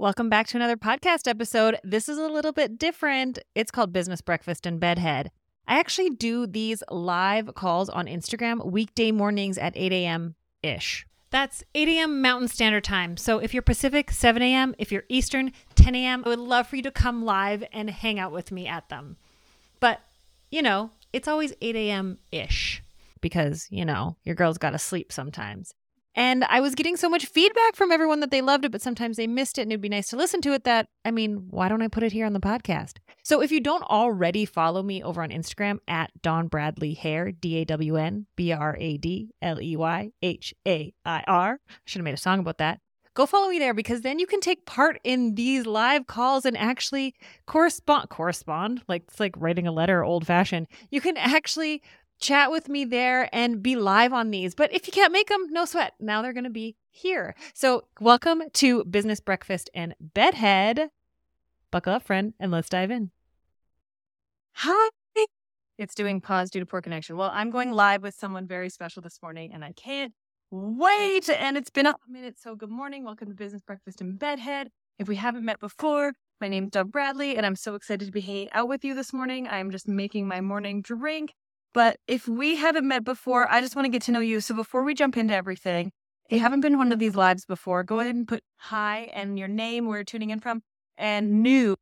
Welcome back to another podcast episode. This is a little bit different. It's called Business Breakfast and Bedhead. I actually do these live calls on Instagram weekday mornings at 8 a.m. ish. That's 8 a.m. Mountain Standard Time. So if you're Pacific, 7 a.m. If you're Eastern, 10 a.m. I would love for you to come live and hang out with me at them. But, you know, it's always 8 a.m. ish because, you know, your girl's got to sleep sometimes. And I was getting so much feedback from everyone that they loved it, but sometimes they missed it and it'd be nice to listen to it that, I mean, why don't I put it here on the podcast? So if you don't already follow me over on Instagram at Dawn Bradley Hair, D A W N B R A D L E Y H A I R, I should have made a song about that. Go follow me there because then you can take part in these live calls and actually correspond correspond like it's like writing a letter old fashioned. You can actually chat with me there and be live on these. But if you can't make them, no sweat. Now they're going to be here. So, welcome to Business Breakfast and Bedhead. Buckle up, friend, and let's dive in. Hi. It's doing pause due to poor connection. Well, I'm going live with someone very special this morning, and I can't wait. And it's been a minute. So, good morning. Welcome to Business Breakfast and Bedhead. If we haven't met before, my name's Dawn Bradley, and I'm so excited to be hanging out with you this morning. I'm just making my morning drink but if we haven't met before, I just want to get to know you. So before we jump into everything, if you mm-hmm. haven't been one of these lives before, go ahead and put hi and your name, where you're tuning in from, and new.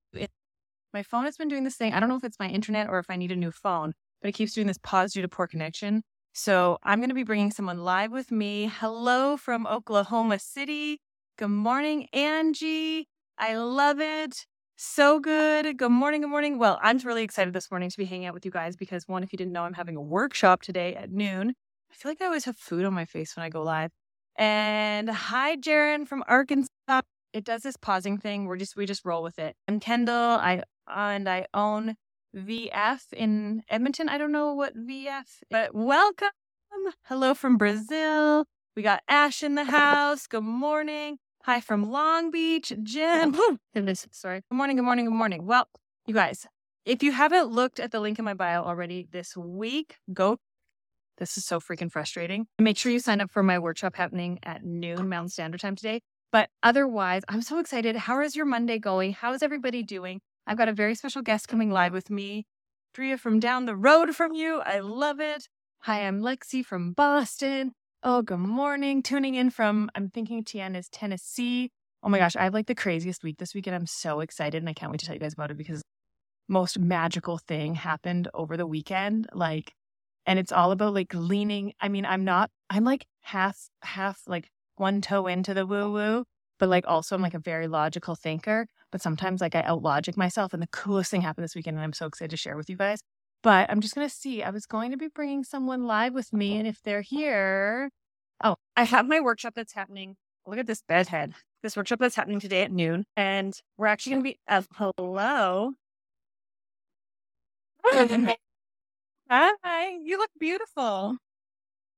My phone has been doing this thing. I don't know if it's my internet or if I need a new phone, but it keeps doing this pause due to poor connection. So I'm going to be bringing someone live with me. Hello from Oklahoma City. Good morning, Angie. I love it. So good. Good morning. Good morning. Well, I'm really excited this morning to be hanging out with you guys because one, if you didn't know, I'm having a workshop today at noon. I feel like I always have food on my face when I go live. And hi, Jaron from Arkansas. It does this pausing thing. We're just we just roll with it. I'm Kendall. I and I own VF in Edmonton. I don't know what VF, but welcome. Hello from Brazil. We got Ash in the house. Good morning. Hi from Long Beach, Jim. Sorry. Good morning, good morning, good morning. Well, you guys, if you haven't looked at the link in my bio already this week, go. This is so freaking frustrating. Make sure you sign up for my workshop happening at noon Mountain Standard Time today. But otherwise, I'm so excited. How is your Monday going? How is everybody doing? I've got a very special guest coming live with me. Drea from down the road from you. I love it. Hi, I'm Lexi from Boston. Oh, good morning. Tuning in from, I'm thinking TN is Tennessee. Oh my gosh, I have like the craziest week this week and I'm so excited and I can't wait to tell you guys about it because most magical thing happened over the weekend. Like, and it's all about like leaning. I mean, I'm not, I'm like half, half like one toe into the woo woo, but like also I'm like a very logical thinker. But sometimes like I out logic myself. And the coolest thing happened this weekend and I'm so excited to share with you guys. But I'm just going to see. I was going to be bringing someone live with me. And if they're here, oh, I have my workshop that's happening. Look at this bedhead. This workshop that's happening today at noon. And we're actually going to be, uh, hello. Hi, you look beautiful.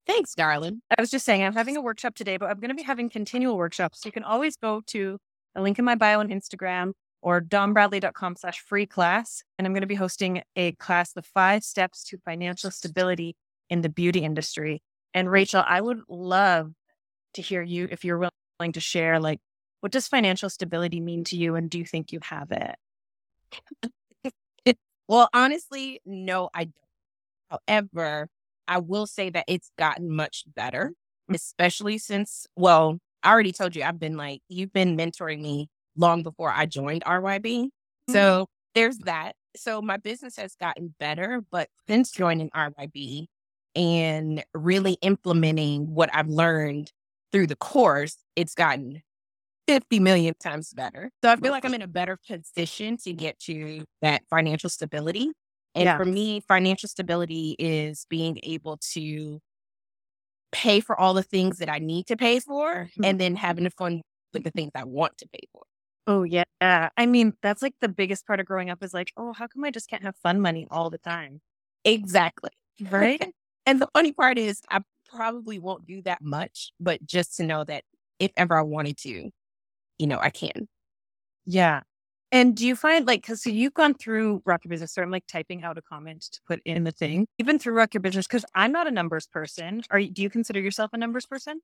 Thanks, darling. I was just saying, I'm having a workshop today, but I'm going to be having continual workshops. So you can always go to a link in my bio on Instagram or dawnbradley.com slash free class. And I'm going to be hosting a class, The Five Steps to Financial Stability in the Beauty Industry. And Rachel, I would love to hear you if you're willing to share, like, what does financial stability mean to you? And do you think you have it? well, honestly, no, I don't. However, I will say that it's gotten much better, mm. especially since, well, I already told you, I've been like, you've been mentoring me long before I joined RYB. Mm-hmm. So there's that. So my business has gotten better, but since joining RYB and really implementing what I've learned through the course, it's gotten 50 million times better. So I feel like I'm in a better position to get to that financial stability. And yeah. for me, financial stability is being able to pay for all the things that I need to pay for mm-hmm. and then having the fun with the things I want to pay for. Oh, yeah. I mean, that's like the biggest part of growing up is like, oh, how come I just can't have fun money all the time? Exactly. Right. and the funny part is, I probably won't do that much, but just to know that if ever I wanted to, you know, I can. Yeah. And do you find like, because so you've gone through Rock Your Business, so I'm like typing out a comment to put in the thing, even through Rock Your Business, because I'm not a numbers person. Are you, do you consider yourself a numbers person?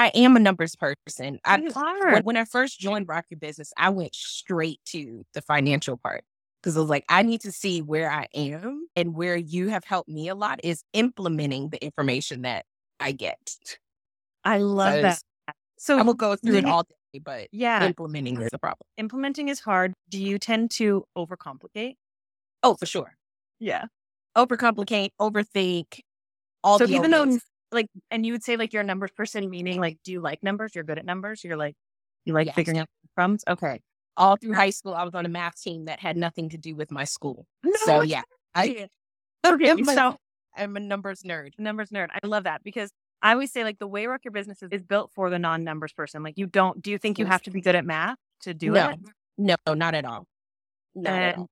I am a numbers person. I, You are. when, when I first joined Rock Your Business, I went straight to the financial part because I was like, I need to see where I am and where you have helped me a lot is implementing the information that I get. I love that. So I will go through it all day, but yeah, implementing is a problem. implementing is hard. Do you tend to overcomplicate? Oh, for sure. Yeah. Overcomplicate, overthink. All so the even though. Like and you would say like you're a numbers person meaning like do you like numbers you're good at numbers you're like you like Yes. figuring out crumbs okay all through high school, I was on a math team that had nothing to do with my school. So yeah, I okay a- so I'm a numbers nerd. numbers nerd i love that because i always say like the way rock your business is, is built for the non-numbers person like you don't do you think you have to be good at math to do no, it no, No, not at all. Not at all.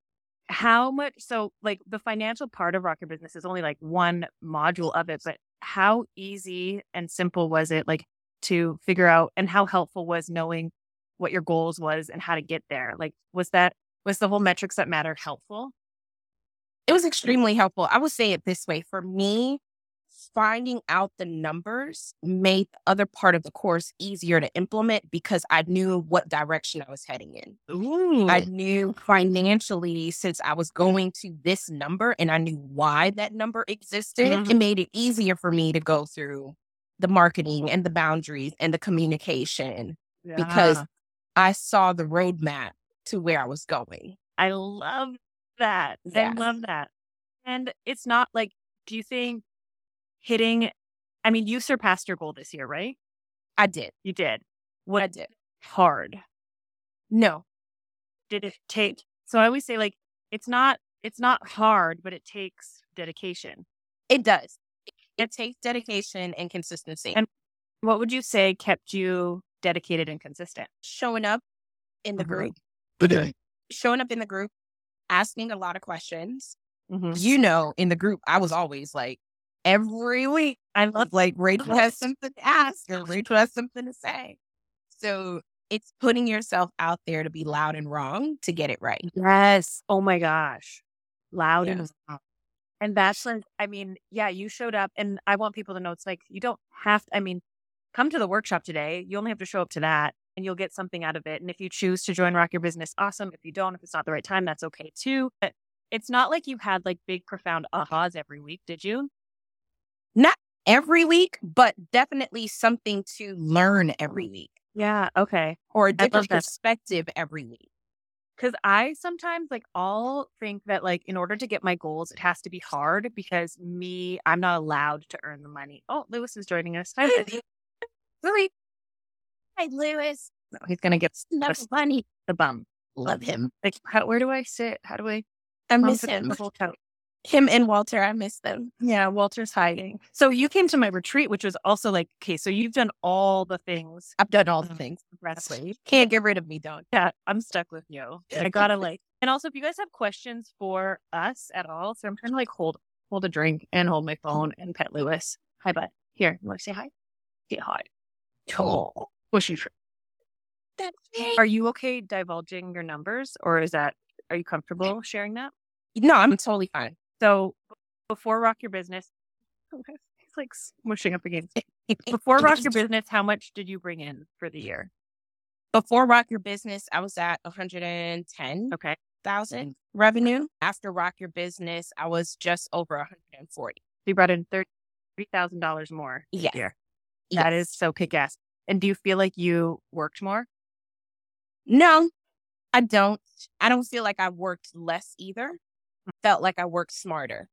how much so like the financial part of rock your business is only like one module of it but how easy and simple was it like to figure out and how helpful was knowing what your goals was and how to get there? Like was that was the whole metrics that matter helpful? It was extremely helpful. I would say it this way. For me, finding out the numbers made the other part of the course easier to implement because I knew what direction I was heading in. Ooh. I knew financially, since I was going to this number and I knew why that number existed, Mhm. it made it easier for me to go through the marketing and the boundaries and the communication because I saw the roadmap to where I was going. I love that. I love that. And it's not like, do you think hitting, I mean, you surpassed your goal this year, right? I did. You did. What I did. hard No, did it take? So I always say, like, it's not, it's not hard, but it takes dedication. it does. It takes dedication and consistency. And- What would you say kept you dedicated and consistent? showing up in the Mhm. group, showing up in the group, asking a lot of questions. Mm-hmm. You know, in the group, I was always like, every week, I love like Rachel has something to ask or Rachel has something to say. So it's putting yourself out there to be loud and wrong to get it right. Yes. Oh my gosh. Loud Yes. and loud. And that's like, I mean, yeah, you showed up and I want people to know it's like, you don't have to, I mean, come to the workshop today. You only have to show up to that and you'll get something out of it. And if you choose to join Rock Your Business, awesome. If you don't, if it's not the right time, that's okay too. But it's not like you had like big, profound ahas every week, did you? Not every week, but definitely something to learn every mm. week Yeah. Okay. or a different that. perspective every week. Cause I sometimes like I'll think that like in order to get my goals, it has to be hard because me, I'm not allowed to earn the money. Oh, Lewis is joining us. Hi. Really? Hi, Lewis. No, he's gonna get Love Yes. funny. the bum. Love him. Like, how, where do I sit? How do I? I miss him. The whole couch? Him and Walter, I miss them. Yeah, Walter's hiding. So you came to my retreat, which was also like, okay, so you've done all the things. I've done all the Um, things. Impressive. Can't get rid of me, don't. Yeah, I'm stuck with you. I gotta like, and also if you guys have questions for us at all, so I'm trying to like hold hold a drink and hold my phone and pet Lewis. Hi, bud. Here, you want to say hi? Say hi. Oh, Pushy. tr- that's me. Are you okay divulging your numbers, or is that are you comfortable sharing that? No, I'm totally fine. So before Rock Your Business, he's like smushing up against. Before Rock Your Business, how much did you bring in for the year? Before Rock Your Business, I was at 110,000 Okay, mm. revenue. After Rock Your Business, I was just over 140. so you brought in thirty thousand dollars more. this Yes. year. That is so kick ass. And do you feel like you worked more? No, I don't. I don't feel like I worked less either. Felt like I worked smarter.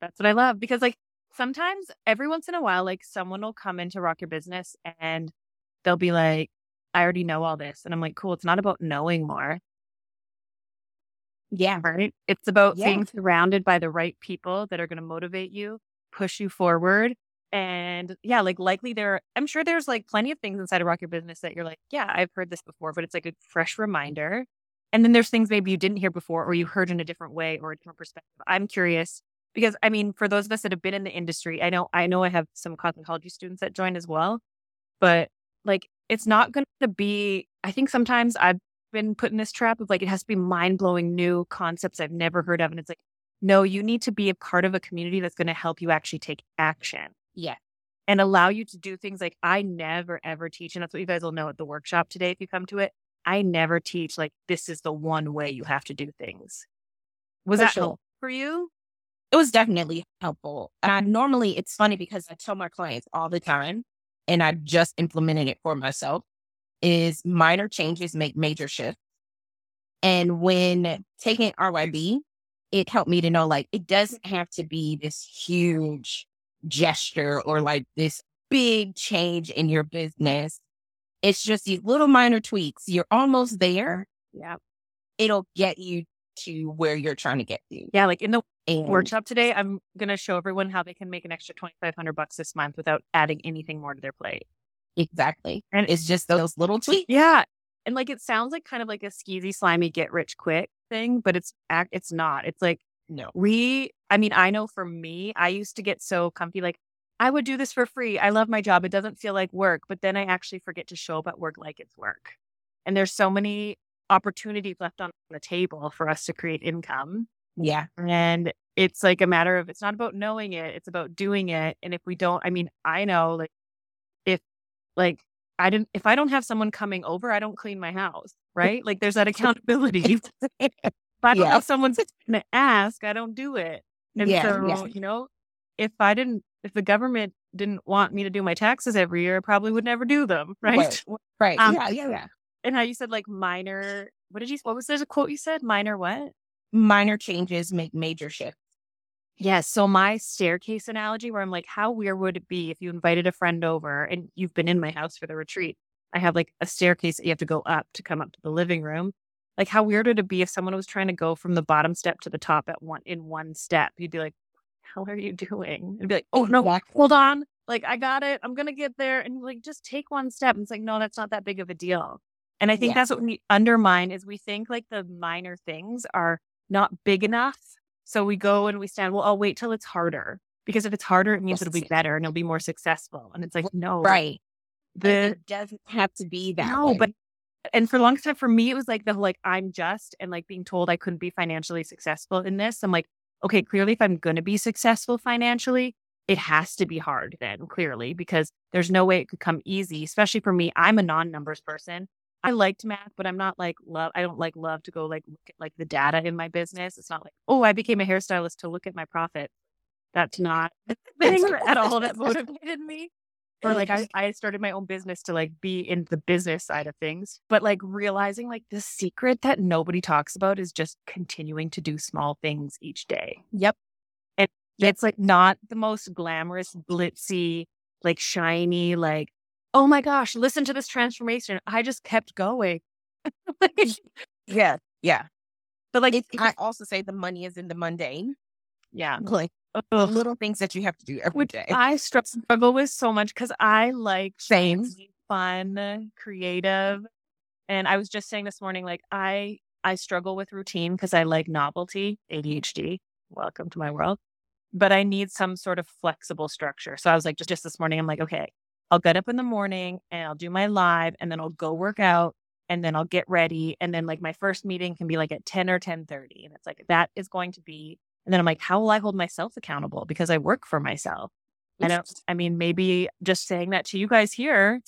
That's what I love because like sometimes every once in a while, like someone will come into Rock Your Business and they'll be like, I already know all this. And I'm like, cool, it's not about knowing more, Yeah. right? It's about Yeah. being surrounded by the right people that are going to motivate you, push you forward. And yeah, like likely there, I'm sure there's like plenty of things inside of Rock Your Business that you're like, yeah, I've heard this before, but it's like a fresh reminder. And then there's things maybe you didn't hear before or you heard in a different way or a different perspective. I'm curious because I mean, for those of us that have been in the industry, I know I know I have some cosmetology students that join as well, but like it's not going to be. I think sometimes I've been put in this trap of like it has to be mind blowing new concepts I've never heard of, and it's like, no, you need to be a part of a community that's going to help you actually take action. Yeah. and allow you to do things like I never ever teach. And that's what you guys will know at the workshop today if you come to it. I never teach like this is the one way you have to do things. Was For that sure. helpful for you? it was definitely helpful. And I normally, it's funny because I tell my clients all the time, and I just implemented it for myself, is minor changes make major shifts. And when taking RYB, it helped me to know like it doesn't have to be this huge gesture or like this big change in your business. It's just these little minor tweaks. You're almost there. Yeah. It'll get you to where you're trying to get to. Yeah. Like in the And workshop today, I'm going to show everyone how they can make an extra 2,500 bucks this month without adding anything more to their plate. Exactly. And- And it's just those little tweaks. Yeah. And like it sounds like kind of like a skeezy, slimy, get rich quick thing, but it's act. It's not. It's like No. we. I mean, I know for me, I used to get so comfy. Like I would do this for free. I love my job. It doesn't feel like work, but then I actually forget to show up at work like it's work. And there's so many opportunities left on the table for us to create income. Yeah. And it's like a matter of it's not about knowing it, it's about doing it. And if we don't, I mean, I know like if like I didn't if I don't have someone coming over, I don't clean my house, right? Like there's that accountability. if I don't Yeah. have someone to ask, I don't do it. And Yeah, so, yeah. you know, if I didn't if the government didn't want me to do my taxes every year, I probably would never do them, right? Right. Um, yeah. Yeah. Yeah. And how you said like minor what did you what was there's a quote you said? Minor what? Minor changes make major shifts. Yes. So my staircase analogy, where I'm like, how weird would it be if you invited a friend over and you've been in my house for the retreat? I have like a staircase that you have to go up to come up to the living room. Like, how weird would it be if someone was trying to go from the bottom step to the top at one in one step? You'd be like, "How are you doing?" And be like, "Oh no, Exactly. hold on, like I got it, I'm gonna get there." And like, just take one step. And it's like, no, that's not that big of a deal. And I think Yeah. that's what we undermine is we think like the minor things are not big enough. So we go and we stand, well, I'll wait till it's harder. Because if it's harder, it means it'll be better and it'll be more successful. And it's like, no. Right. The it doesn't have to be that. no, way. but and for a long time for me, it was like the whole, like I'm just and like being told I couldn't be financially successful in this. I'm like, okay, clearly if I'm gonna be successful financially, it has to be hard then, clearly, because there's no way it could come easy, especially for me. I'm a non-numbers person. I liked math, but I'm not like love. I don't like love to go like look at like the data in my business. It's not like, oh, I became a hairstylist to look at my profit. That's not the thing at all that motivated me. Or like I, I started my own business to like be in the business side of things. But like realizing like the secret that nobody talks about is just continuing to do small things each day. Yep. And it's like not the most glamorous, glitzy, like shiny, like, oh my gosh, listen to this transformation. I just kept going. Like, Yeah. Yeah. but like, I also say the money is in the mundane, yeah. like Ugh. little things that you have to do every Which day. I struggle with so much because I like Same. fun, creative. And I was just saying this morning, like I I struggle with routine because I like novelty, ADHD. Welcome to my world. But I need some sort of flexible structure. So I was like, just, just this morning, I'm like, okay, I'll get up in the morning and I'll do my live and then I'll go work out and then I'll get ready. And then like my first meeting can be like at 10 or 10 30. And it's like that is going to be and then I'm like, how will I hold myself accountable? Because I work for myself. I don't, I mean, maybe just saying that to you guys here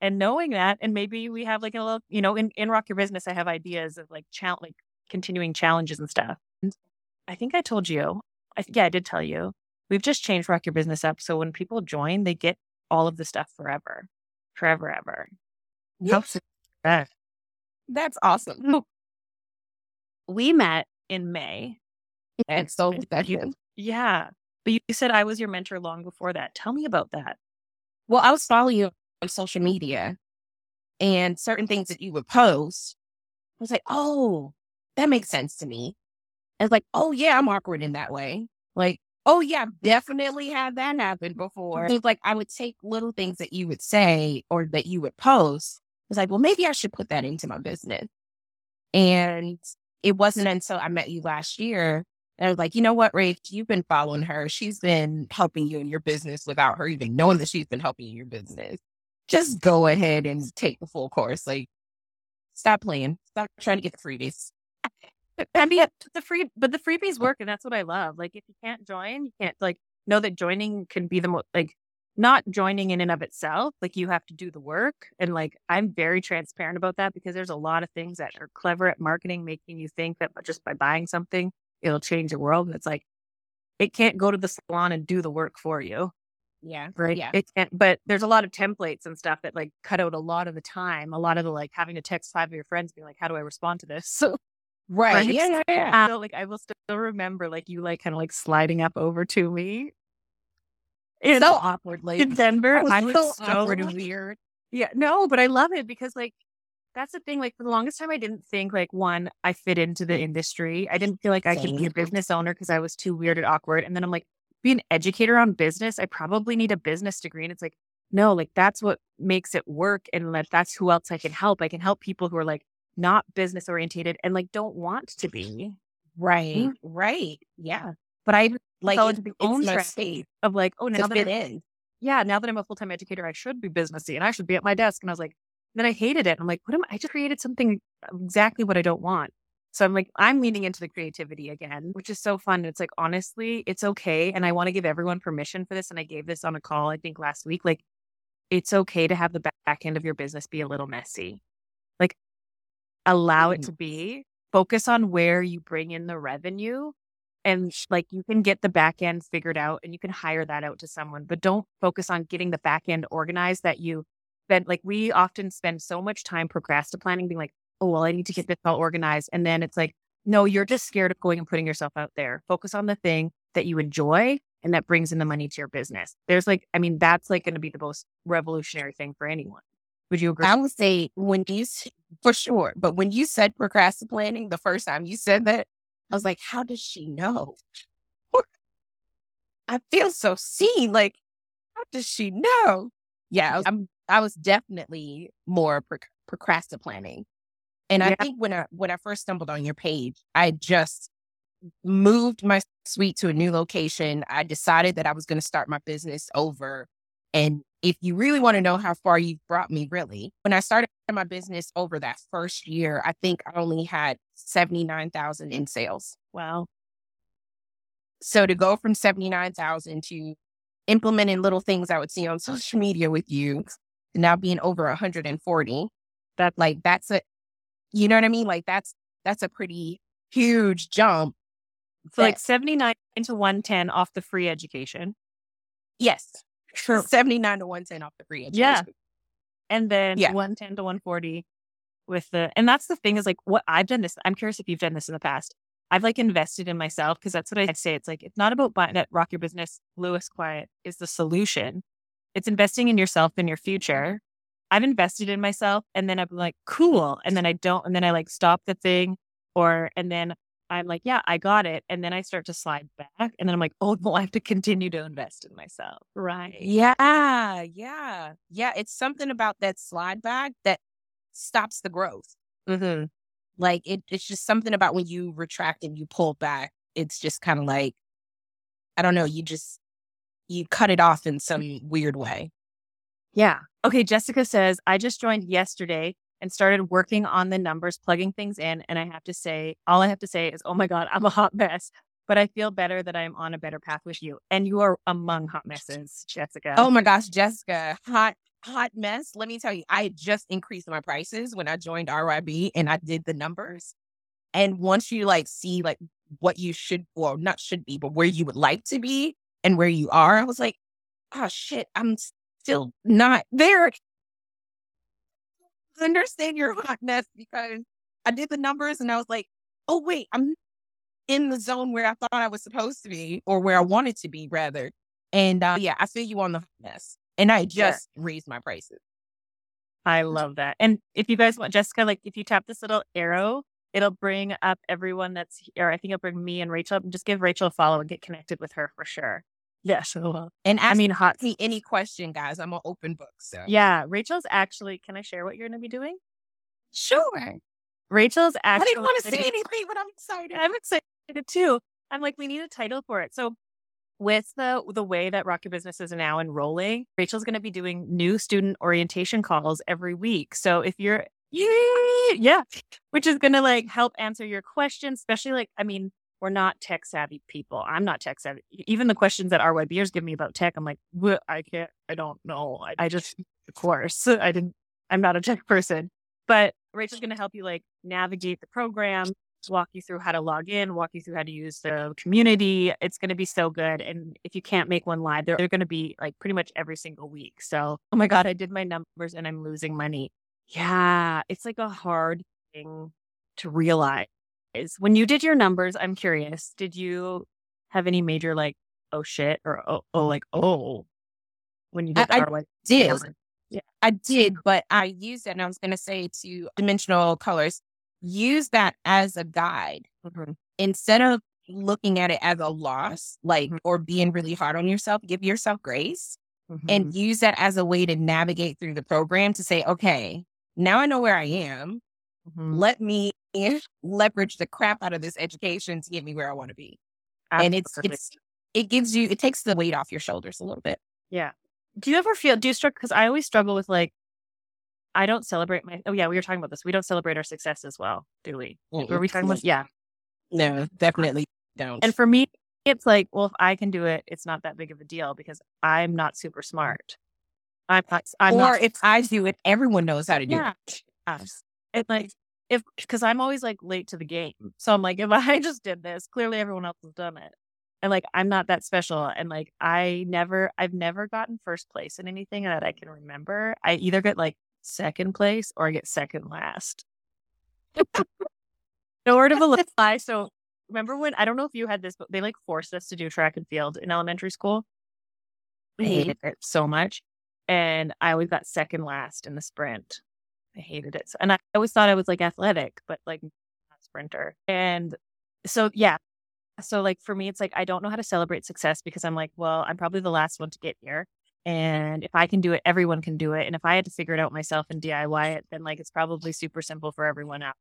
and knowing that, and maybe we have like a little, you know, in, in Rock Your Business, I have ideas of like, chal- like continuing challenges and stuff. And I think I told you, I, yeah, I did tell you, we've just changed Rock Your Business up. So when people join, they get all of the stuff forever, forever, ever. Yes. Uh, That's awesome. We met in May. And so effective. Yeah. But you said I was your mentor long before that. Tell me about that. Well, I was following you on social media and certain things that you would post. I was like, oh, that makes sense to me. It's like, oh, yeah, I'm awkward in that way. Like, oh, yeah, I've definitely had that happen before. It's like I would take little things that you would say or that you would post. It's like, well, maybe I should put that into my business. And it wasn't until I met you last year and I was like, you know what, Rach, you've been following her. She's been helping you in your business without her even knowing that she's been helping you in your business. Just go ahead and take the full course. Like, stop playing. Stop trying to get the freebies. I mean, the free, but the freebies work, and that's what I love. Like, if you can't join, you can't like know that joining can be the most like not joining in and of itself. Like you have to do the work. And like I'm very transparent about that because there's a lot of things that are clever at marketing, making you think that just by buying something, it'll change the world. And it's like, it can't go to the salon and do the work for you. Yeah. Right. Yeah. It can't, but there's a lot of templates and stuff that like cut out a lot of the time, a lot of the like having to text five of your friends, being like, how do I respond to this? So, Right. Right. Yeah. Yeah. Yeah. so, like, I will still remember like you like kind of like sliding up over to me. In, so awkwardly. in Denver. I was so so awkward and weird. Yeah, no, but I love it because like that's the thing. Like for the longest time, I didn't think like one, I fit into the industry. I didn't feel like I could be a business owner because I was too weird and awkward. And then I'm like, be an educator on business. I probably need a business degree. And it's like, no, like that's what makes it work. And like that's who else I can help. I can help people who are like not business orientated and like don't want to be. Mm. Right. Right. Yeah. But I Like fell it- into the own space of like, oh, now that I'm in. yeah, now that I'm a full time educator, I should be businessy and I should be at my desk. And I was like, then I hated it. I'm like, what am I? I just created something exactly what I don't want. So I'm like, I'm leaning into the creativity again, which is so fun. And it's like, honestly, it's okay. And I want to give everyone permission for this. And I gave this on a call, I think last week. Like, it's okay to have the back- end of your business be a little messy. Like, allow it Mm. to be. Focus on where you bring in the revenue and like you can get the back end figured out and you can hire that out to someone but don't focus on getting the back end organized that you spend like we often spend so much time procrastinating being like oh well i need to get this all organized and then it's like no you're just scared of going and putting yourself out there focus on the thing that you enjoy and that brings in the money to your business there's like i mean that's like going to be the most revolutionary thing for anyone would you agree I would say when you, for sure, but when you said procrastinating the first time you said that, I was like, how does she know? I feel so seen. Like, how does she know? Yeah, I'm, I was definitely more proc- procrastinating. And I think when I when I first stumbled on your page, I just moved my suite to a new location. I decided that I was going to start my business over. And if you really want to know how far you've brought me, really, when I started my business over that first year, I think I only had 79,000 in sales. wow So to go from 79,000 to implementing little things I would see on social media with you now being over 140, that like, that's a, you know what I mean? Like that's, that's a pretty huge jump. so like 79 to 110 off the free education yes, Sure. 79 to 110 off the free education. Yeah. and then Yeah. 110 to 140 with the and that's the thing is like what I've done this I'm curious if you've done this in the past I've like invested in myself because that's what I say it's like it's not about buying that rock your business Lewis Quiet is the solution it's investing in yourself and your future I've invested in myself and then I'm like cool and then I don't and then I like stop the thing or and then I'm like yeah I got it and then I start to slide back and then I'm like oh well, I have to continue to invest in myself right Yeah, yeah, yeah. It's something about that slide back that stops the growth. mm-hmm. Like it, it's just something about when you retract and you pull back. It's just kind of like, I don't know. You just you cut it off in some mm. weird way. Yeah. Okay. Jessica says, I just joined yesterday and started working on the numbers, plugging things in. And I have to say, all I have to say is, oh my God, I'm a hot mess. But I feel better that I'm on a better path with you. And you are among hot messes, Jessica. Oh my gosh, Jessica, hot hot mess. Let me tell you, I just increased my prices when I joined RYB and I did the numbers. And once you like see like what you should, well, not should be, but where you would like to be and where you are, I was like, oh shit, I'm still not there. I understand your hotness because I did the numbers and I was like, oh wait, I'm in the zone where I thought I was supposed to be or where I wanted to be rather. And uh, yeah, I feel you on the hotness. And I Sure. just raised my prices. I love that. And if you guys want, Jessica, like if you tap this little arrow, it'll bring up everyone that's here. I think it'll bring me and Rachel just give Rachel a follow and get connected with her for sure. Yes. Yeah, uh, And ask I mean, hot. me any question, guys. I'm an open book. So Yeah. Rachel's actually, can I share what you're going to be doing? sure. Rachel's actually. I didn't want to say anything, but I'm excited. I'm excited too. I'm like, we need a title for it. So with the the way that Rock Your Business is now enrolling, Rachel's going to be doing new student orientation calls every week. So if you're yeah, which is going to like help answer your questions, especially like I mean, we're not tech savvy people. I'm not tech savvy. Even the questions that RYBers give me about tech, I'm like? I can't, I don't know. I, I just, of course, I didn't, I'm not a tech person. But Rachel's going to help you like navigate the program, walk you through how to log in, walk you through how to use the community. It's going to be so good. And if you can't make one live, they're, they're going to be like pretty much every single week. So, oh my God, I did my numbers and I'm losing money. Yeah, it's like a hard thing to realize. When you did your numbers, I'm curious, did you have any major like, oh shit, or oh, oh like, oh, when you did I, I did. Yeah, I did, but I used that and I was going to say to dimensional colors, use that as a guide Mhm. instead of looking at it as a loss, like, Mhm. or being really hard on yourself, give yourself grace Mhm. and use that as a way to navigate through the program to say, okay, now I know where I am. Mhm. Let me leverage the crap out of this education to get me where I want to be. And it's, it's, it gives you, it takes the weight off your shoulders a little bit. Yeah. Do you ever feel, do you struggle? Because I always struggle with like, I don't celebrate my, oh yeah, we were talking about this. We don't celebrate our success as well, do we? Were we talking about, yeah. No, definitely don't. And for me, it's like, well, if I can do it, it's not that big of a deal because I'm not super smart. I'm not, I'm or not, if I do it, everyone knows how to do Yeah. it. us. And like, if, because I'm always like late to the game. Mm. So I'm like, if I just did this, clearly everyone else has done it. And like, I'm not that special. And like, I never, I've never gotten first place in anything that I can remember. I either get like second place or I get second last. no word of a lie. So remember when, I don't know if you had this, but they like forced us to do track and field in elementary school. I hated it so much. And I always got second last in the sprint. I hated it. So, and I always thought I was like athletic, but like not a sprinter. And so, yeah. So, like, for me, it's like I don't know how to celebrate success because I'm like, well, I'm probably the last one to get here. And if I can do it, everyone can do it. And if I had to figure it out myself and DIY it, then like it's probably super simple for everyone else.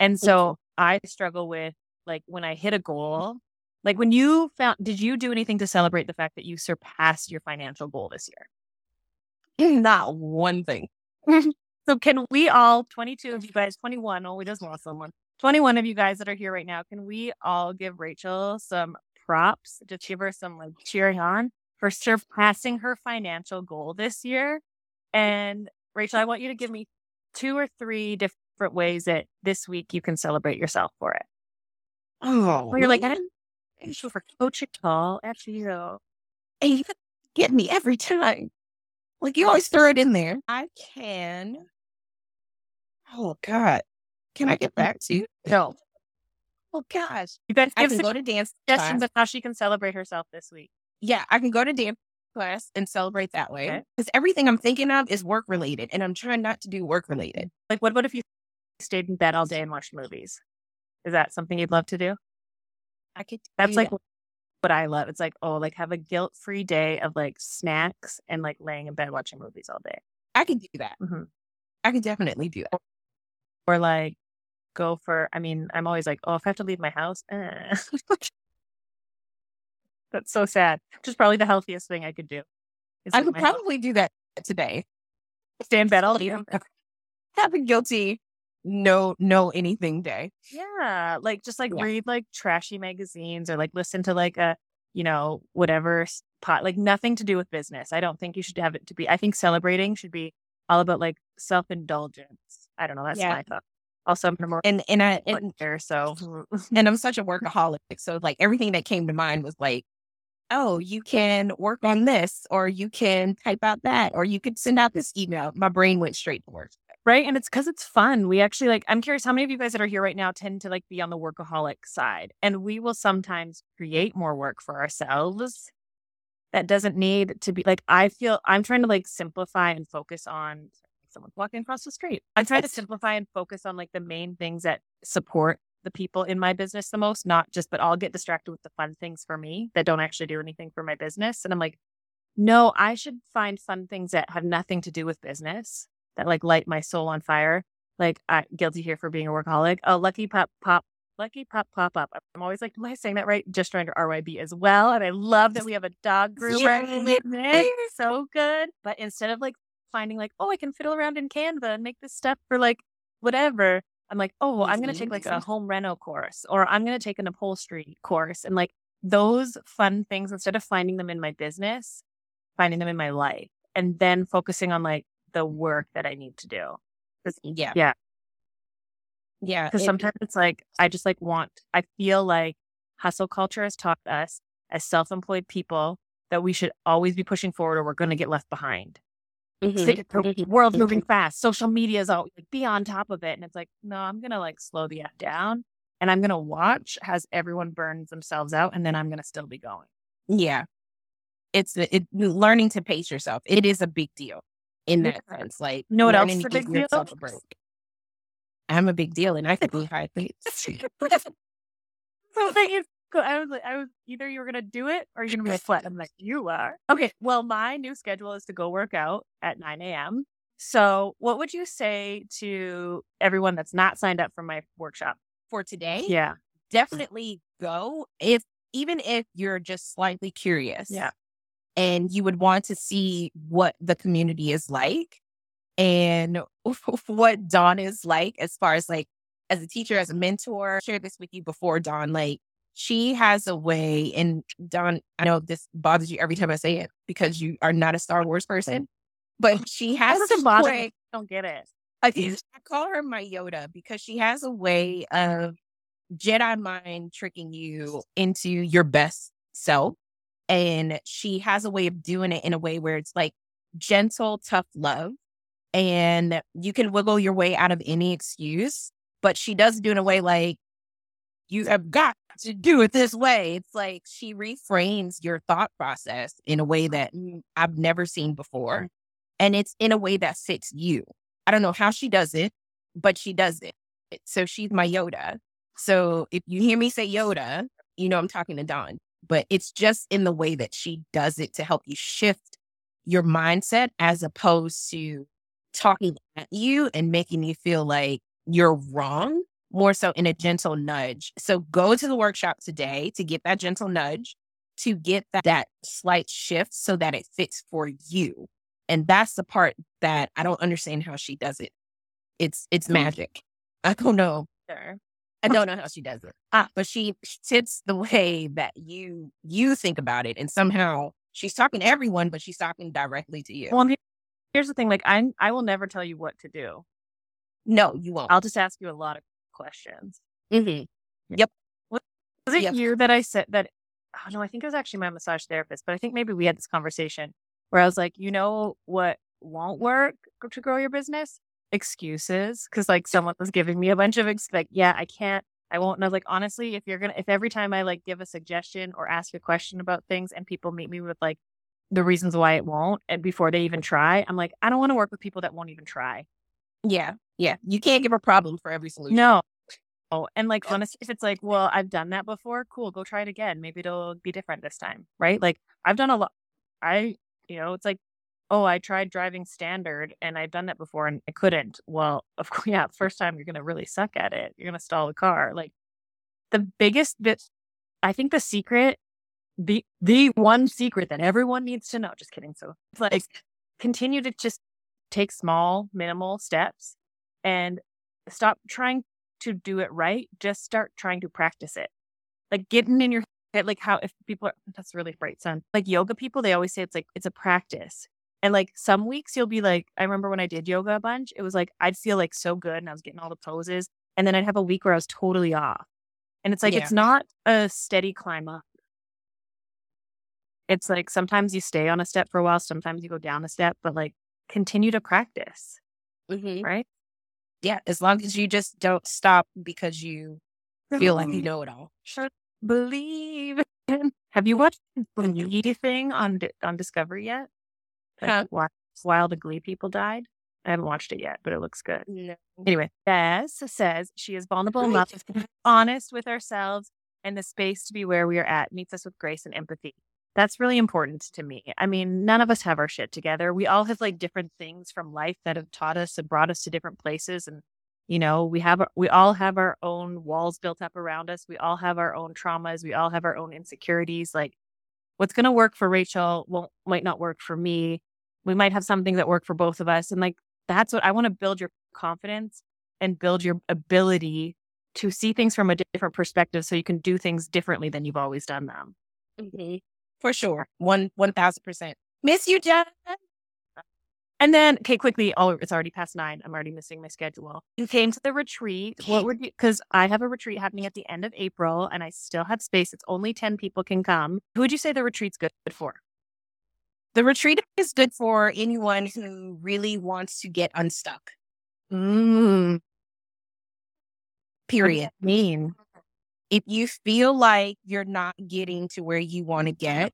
And so I struggle with like when I hit a goal, like when you found, did you do anything to celebrate the fact that you surpassed your financial goal this year? Not one thing. So can we all, 22 of you guys, 21, oh, we just lost someone. 21 of you guys that are here right now, can we all give Rachel some props? Just give her some like cheering on for surpassing her financial goal this year. And Rachel, I want you to give me two or three different ways that this week you can celebrate yourself for it. Oh, Well, you're like, I didn't for coaching call. Actually, you know, and you get me every time. Like you always throw it in there. I can. Oh God, can I get back to you? no. Oh gosh, You guys I can go to dance suggestions of how she can celebrate herself this week. Yeah, I can go to dance class and celebrate that way Okay. because everything I'm thinking of is work related, and I'm trying not to do work related. Like, what about if you stayed in bed all day and watched movies? Is that something you'd love to do? I could. That's like that. What I love. It's like, oh, like have a guilt free day of like snacks and like laying in bed watching movies all day. I can do that. Mhm. I can definitely do that. Or like go for, I mean, I'm always like, oh, if I have to leave my house, eh. that's so sad. Which is probably the healthiest thing I could do. I could my house. probably do that today. stay in bed all day. Have a guilty, no, no anything day. Yeah, like just like Yeah. read like trashy magazines or like listen to like a you know whatever pot like nothing to do with business. I don't think you should have it to be. I think celebrating should be all about like self indulgence. I don't know. That's Yeah. my thought. Also, I'm more And and I and, there, so and I'm such a workaholic. So like everything that came to mind was like, oh, you can work on this, or you can type out that, or you could send out this email. My brain went straight to work. Right, and it's because it's fun. We actually like. I'm curious how many of you guys that are here right now tend to like be on the workaholic side, and we will sometimes create more work for ourselves that doesn't need to be like I feel I'm trying to like simplify and focus on someone's walking across the street. I'm trying to simplify and focus on like the main things that support the people in my business the most, not just but I'll get distracted with the fun things for me that don't actually do anything for my business. And I'm like, no, I should find fun things that have nothing to do with business that like light my soul on fire. Like I guilty here for being a workaholic. Oh, lucky pop pop Lucky pop pop up. I'm always like, am I saying that right? Just under RYB as well. And I love that we have a dog group. So good. But instead of like finding like, oh, I can fiddle around in Canva and make this stuff for like whatever, I'm like, oh, well, I'm going to take like a home reno course or I'm going to take an upholstery course. And like those fun things, instead of finding them in my business, finding them in my life and then focusing on like the work that I need to do. Yeah. Yeah. Yeah. Because it- sometimes it's like, I just like want, I feel like hustle culture has taught us as self employed people that we should always be pushing forward or we're going to get left behind. Mhm, the mhm, world's moving fast. Social media is out. Like, be on top of it. And it's like, no, I'm gonna like slow the F down, and I'm gonna watch as everyone burns themselves out, and then I'm gonna still be going. Yeah. It's it, learning to pace yourself. It is a big deal in that Yeah. sense. Like, know what else is a big deal? a. I'm a big deal, and I could be high pace. So is, I was like, I was either you were gonna do it or you're gonna be like, flat. I'm like, you are. Okay. Well, my new schedule is to go work out at 9 a.m. So, what would you say to everyone that's not signed up for my workshop? For today, Yeah. definitely go. If even if you're just slightly curious, Yeah. And you would want to see what the community is like and what Dawn is like as far as like as a teacher, as a mentor. I shared this with you before, Dawn. Like she has a way, and Dawn, I know this bothers you every time I say it because you are not a Star Wars person, but she has a way. I don't get it. I, I call her my Yoda because she has a way of Jedi mind tricking you into your best self. And she has a way of doing it in a way where it's like gentle, tough love. And you can wiggle your way out of any excuse, but she does do it in a way like, you have got to do it this way. It's like she reframes your thought process in a way that I've never seen before. And it's in a way that fits you. I don't know how she does it, but she does it. So she's my Yoda. So if you hear me say Yoda, you know I'm talking to Dawn, but it's just in the way that she does it to help you shift your mindset as opposed to talking at you and making you feel like you're wrong, more so in a gentle nudge. So go to the workshop today to get that gentle nudge, to get that, that slight shift so that it fits for you. And that's the part that I don't understand how she does it. It's it's hmm. magic. I don't know. Sure. I don't know how she does it. Ah, but she sits the way that you you think about it, and somehow she's talking to everyone, but she's talking directly to you. Well, here's the thing: like, I I will never tell you what to do. no, you won't. I'll just ask you a lot of questions. Mhm. Yep. Was it Yep. you that I said that? Oh no, I think it was actually my massage therapist, but I think maybe we had this conversation where I was like, you know what won't work to grow your business? Excuses, because like someone was giving me a bunch of ex- like, yeah, I can't, I won't. Was like, honestly, if you're gonna, if every time I like give a suggestion or ask a question about things, and people meet me with like the reasons why it won't, and before they even try, I'm like, I don't want to work with people that won't even try. Yeah, yeah. You can't give a problem for every solution. No. Oh, and like honestly, if it's like, well, I've done that before, cool, go try it again. Maybe it'll be different this time, right? Like I've done a lot. I, you know, it's like, oh, I tried driving standard and I've done that before and I couldn't. Well, of course, yeah, first time you're gonna really suck at it. You're gonna stall the car. Like the biggest bit, I think the secret, the the one secret that everyone needs to know. Just kidding. So it's like continue to just take small, minimal steps and stop trying to do it right. Just start trying to practice it. Like getting in your head, like how if people are, that's really bright sun. Like yoga people, they always say it's like, it's a practice. And like some weeks you'll be like, I remember when I did yoga a bunch, it was like, I'd feel like so good and I was getting all the poses. And then I'd have a week where I was totally off. And it's like, Yeah. it's not a steady climb up. It's like sometimes you stay on a step for a while, sometimes you go down a step, but like continue to practice, Mhm. right? Yeah, as long as you just don't stop because you feel like you know it all. should believe. Have you watched the thing on on Discovery yet? Like, Huh? while the Glee people died. I haven't watched it yet, but it looks good. No. Anyway, Bess says she is vulnerable enough to be honest with ourselves and the space to be where we are at meets us with grace and empathy. That's really important to me. I mean, none of us have our shit together. We all have like different things from life that have taught us and brought us to different places. And, you know, we have, we all have our own walls built up around us. We all have our own traumas. We all have our own insecurities. Like what's going to work for Rachel won't, might not work for me. We might have something that work for both of us. And like, that's what I want to build your confidence and build your ability to see things from a different perspective so you can do things differently than you've always done them. Mm-hmm. For sure. One, 1000%. Miss you, Jen. And then, okay, quickly. Oh, it's already past nine. I'm already missing my schedule. You came to the retreat. What would you? Because I have a retreat happening at the end of April, and I still have space. It's only ten people can come. Who would you say the retreat's good for? The retreat is good for anyone who really wants to get unstuck. Mm. Period. I mean, If you feel like you're not getting to where you want to get,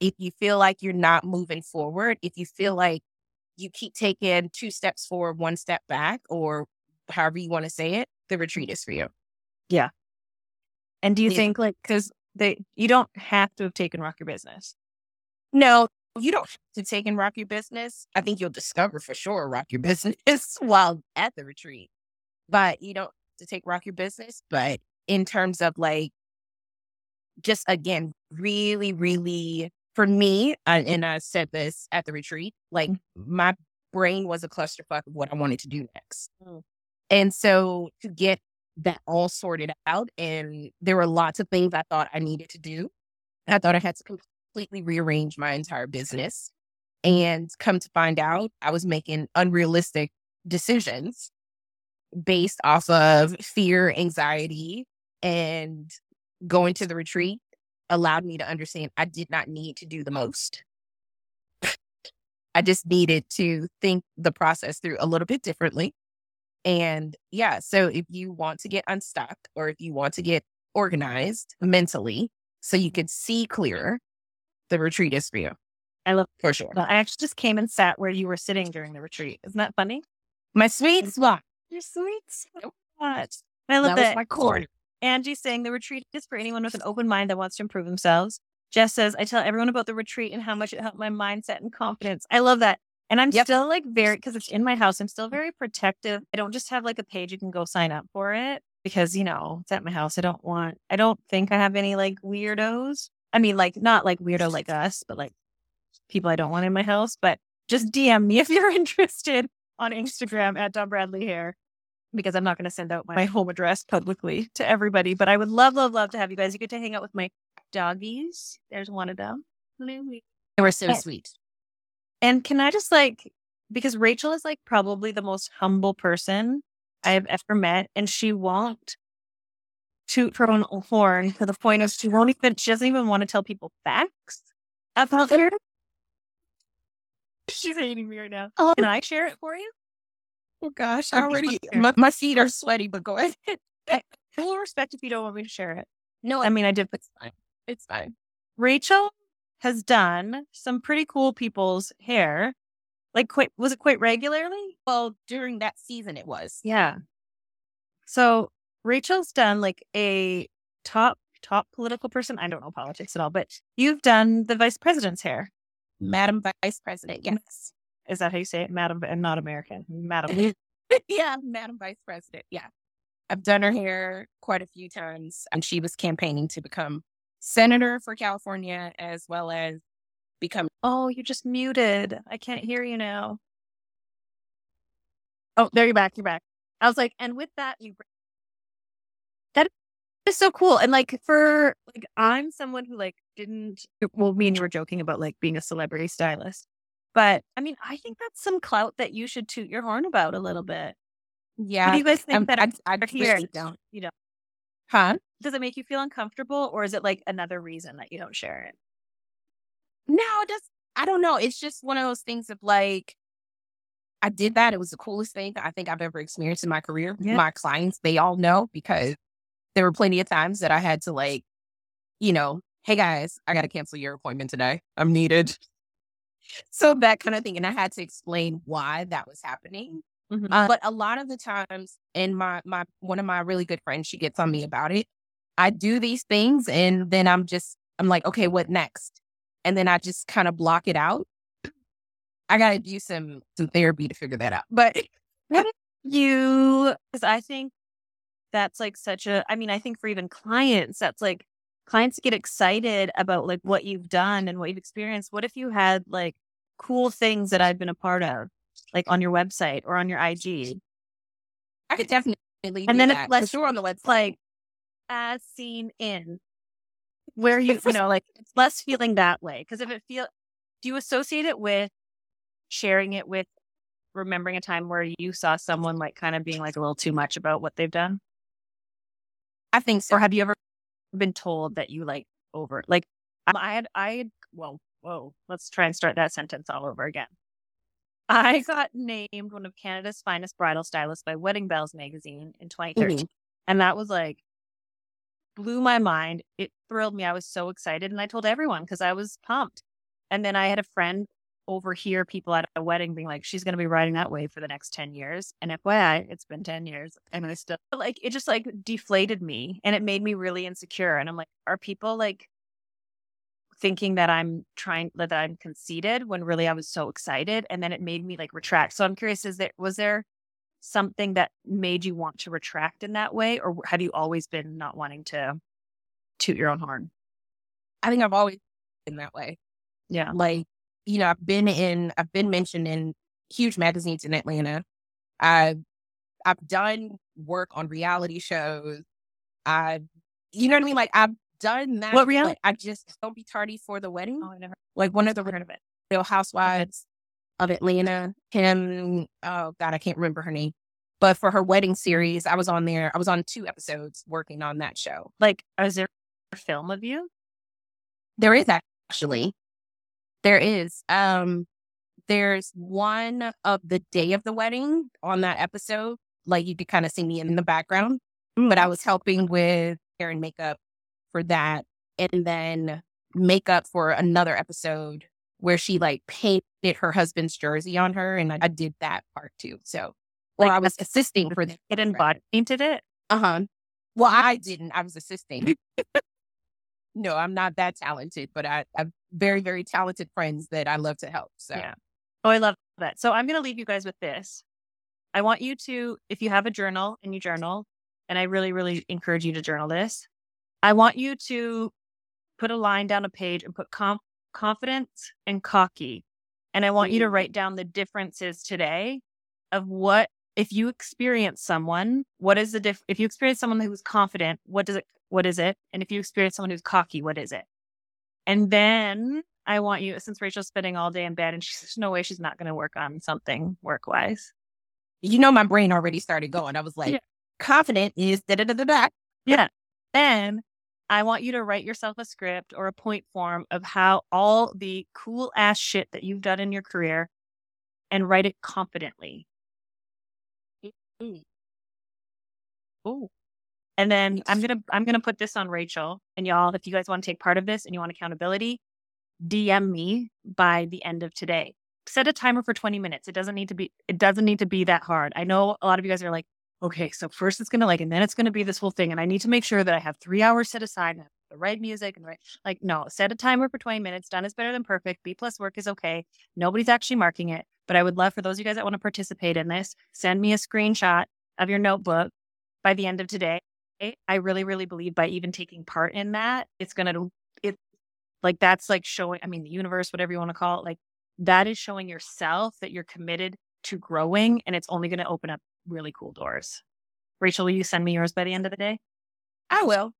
if you feel like you're not moving forward, if you feel like you keep taking two steps forward, one step back, or however you want to say it, the retreat is for you. Yeah. And do you Yeah. think like because they you don't have to have taken Rock Your Business? No, you don't have to take and rock your business. I think you'll discover for sure rock your business while at the retreat. But you don't have to take rock your business. But in terms of like, just again, really, really, for me, uh, and I said this at the retreat, like my brain was a clusterfuck of what I wanted to do next. Mm. And so to get that all sorted out, and there were lots of things I thought I needed to do. I thought I had to completely rearrange my entire business. And come to find out, I was making unrealistic decisions based off of fear, anxiety, and going to the retreat allowed me to understand I did not need to do the most. I just needed to think the process through a little bit differently. And yeah, so if you want to get unstuck or if you want to get organized mentally so you could see clearer, the retreat is for you. I love. For sure. I actually just came and sat where you were sitting during the retreat. Isn't that funny? My sweet spot. You're sweet. Spot. I love That that. my corner. Angie saying the retreat is for anyone with an open mind that wants to improve themselves. Jess says, I tell everyone about the retreat and how much it helped my mindset and confidence. I love that. And I'm Yep. still like very, because it's in my house, I'm still very protective. I don't just have like a page you can go sign up for it because, you know, it's at my house. I don't want, I don't think I have any like weirdos. I mean, like, not like weirdo like us, but like people I don't want in my house. But just DM me if you're interested on Instagram at Dawn Bradley Hair because I'm not going to send out my home address publicly to everybody. But I would love, love, love to have you guys. You get to hang out with my doggies. There's one of them. Louie. They were so sweet. And can I just like, because Rachel is like probably the most humble person I have ever met, and she won't toot her own horn to the point of she won't even, she doesn't even want to tell people facts about her. She's hating me right now. Oh, Can I share it for you? oh gosh, I already my, my feet are sweaty, but go ahead. Full respect if you don't want me to share it. No, I mean, I did. it's fine. It's fine. Rachel has done some pretty cool people's hair. Like, quite, was it quite regularly? Well, during that season, it was. Yeah. So Rachel's done like a top top political person. I don't know politics at all, but you've done the vice president's hair. Mm. Madam Vice President, mm. yes. Is that how you say it, Madam, and not American, Madam? yeah, Madam Vice President. Yeah. I've done her hair quite a few times. And she was campaigning to become senator for California as well as become oh, you're just muted. I can't hear you now. Oh, there you're back. You're back. I was like, and with that, you. Is so cool. And like for like, I'm someone who like didn't. Well, me and you were joking about like being a celebrity stylist, but I mean, I think that's some clout that you should toot your horn about a little bit. Yeah. What do you guys think um, that I, I really don't. You know, Huh? does it make you feel uncomfortable, or is it like another reason that you don't share it? No, it does. I don't know. It's just one of those things of like, I did that. It was the coolest thing I think I've ever experienced in my career. Yeah. My clients, they all know because there were plenty of times that I had to like, you know, hey guys, I got to cancel your appointment today. I'm needed. So that kind of thing. And I had to explain why that was happening. Uh, but a lot of the times, and my my one of my really good friends, she gets on me about it. I do these things, and then I'm just I'm like, okay, what next? And then I just kind of block it out. I got to do some some therapy to figure that out. But you because i think that's like such a i mean i think for even clients that's like clients get excited about like what you've done and what you've experienced. What if you had like cool things that i've been a part of like on your website or on your ig I could definitely and then that, it's less sure on the website. Like as seen in where you you know like it's less feeling that way because if it feel do you associate it with sharing it with remembering a time where you saw someone like kind of being like a little too much about what they've done I think so. or have you ever been told that you like over like um, I had I had well whoa let's try and start that sentence all over again. I got named one of Canada's finest bridal stylists by Wedding Bells magazine in 2013. Mhm. And that was like blew my mind. It thrilled me. I was so excited and I told everyone because I was pumped. And then I had a friend overhear people at a wedding being like, she's going to be riding that wave for the next 10 years. And FYI, it's been 10 years and I still like it just like deflated me and it made me really insecure. And I'm like, are people like thinking that I'm trying that I'm conceited when really I was so excited and then it made me like retract. So I'm curious is there was there something that made you want to retract in that way or have you always been not wanting to toot your own horn? I think I've always been that way. Yeah. Like, you know, I've been in, I've been mentioned in huge magazines in Atlanta. I've, I've done work on reality shows. I've, you know what I mean? Like, I've done that. What reality? I just don't be tardy for the wedding. Oh, I never Like one of the heard of it. Real Housewives of Atlanta. Kim, oh God, I can't remember her name. But for her wedding series, I was on there. I was on two episodes working on that show. Like, is there a film of you? There is actually. There is. Um there's one of the day of the wedding on that episode. Like you could kind of see me in the background. But I was helping with hair and makeup for that. And then makeup for another episode where she like painted her husband's jersey on her. And I, I did that part too. So or Like, I was assisting for that. It and body painted it. Uh-huh. Well, I didn't. I was assisting. no, I'm not that talented, but I, I have very, very talented friends that I love to help. So Yeah. Oh, I love that. So I'm going to leave you guys with this. I want you to, if you have a journal and you journal, and I really, really encourage you to journal this, I want you to put a line down a page and put com- confident and cocky. And I want you to write down the differences today of what, if you experience someone, what is the diff? If you experience someone who's confident, what does it, what is it? And if you experience someone who's cocky, what is it? And then I want you, since Rachel's spending all day in bed and she's there's no way she's not going to work on something work wise. you know my brain already started going. I was like, Yeah. confident is da da da da da. Yeah. Then I want you to write yourself a script or a point form of how all the cool ass shit that you've done in your career and write it confidently. Ooh. And then I'm gonna I'm gonna put this on Rachel and y'all. If you guys want to take part of this and you want accountability, DM me by the end of today. Set a timer for 20 minutes. It doesn't need to be it doesn't need to be that hard. I know a lot of you guys are like, okay, so first it's gonna like, and then it's gonna be this whole thing, and I need to make sure that I have three hours set aside and have the right music and right like no, set a timer for 20 minutes. Done is better than perfect. B plus work is okay. Nobody's actually marking it, but I would love for those of you guys that want to participate in this, send me a screenshot of your notebook by the end of today. I really, really believe by even taking part in that, it's gonna it like that's like showing. I mean, the universe, whatever you want to call it, like that is showing yourself that you're committed to growing, and it's only going to open up really cool doors. Rachel, will you send me yours by the end of the day? I will.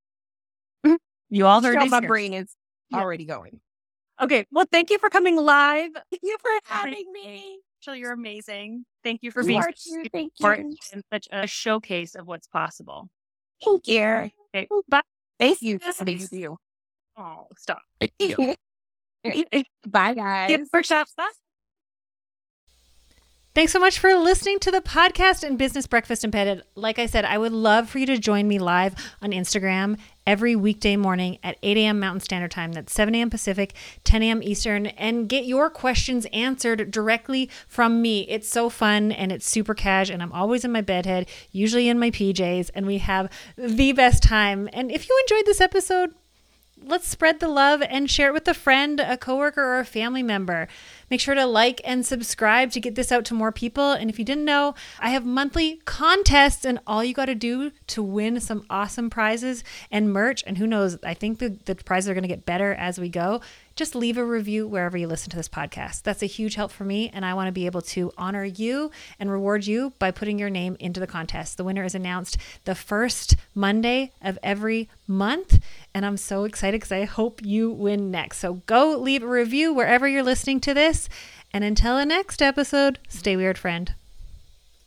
Mm-hmm. You all heard my brain is Yeah. already going. Okay, well, thank you for coming live. Thank you for having me. Rachel, you're amazing. Thank you for being are such too. Thank you. and such a showcase of what's possible. Thank you. Okay, bye. Thank you. Thank you. Oh, stop. Thank you. Bye, guys. Get workshops. Bye. Thanks so much for listening to the podcast and Business Breakfast and Bedhead. Like I said, I would love for you to join me live on Instagram every weekday morning at 8 a.m. Mountain Standard Time. That's 7 a.m. Pacific, 10 a.m. Eastern, and get your questions answered directly from me. It's so fun and it's super cash, and I'm always in my bedhead, usually in my PJs, and we have the best time. And if you enjoyed this episode, let's spread the love and share it with a friend, a coworker, or a family member. Make sure to like and subscribe to get this out to more people. And if you didn't know, I have monthly contests, and all you got to do to win some awesome prizes and merch, and who knows, I think the, the prizes are going to get better as we go. Just leave a review wherever you listen to this podcast. That's a huge help for me, and I want to be able to honor you and reward you by putting your name into the contest. The winner is announced the first Monday of every month, and I'm so excited because I hope you win next. So go leave a review wherever you're listening to this. And until the next episode, stay weird, friend.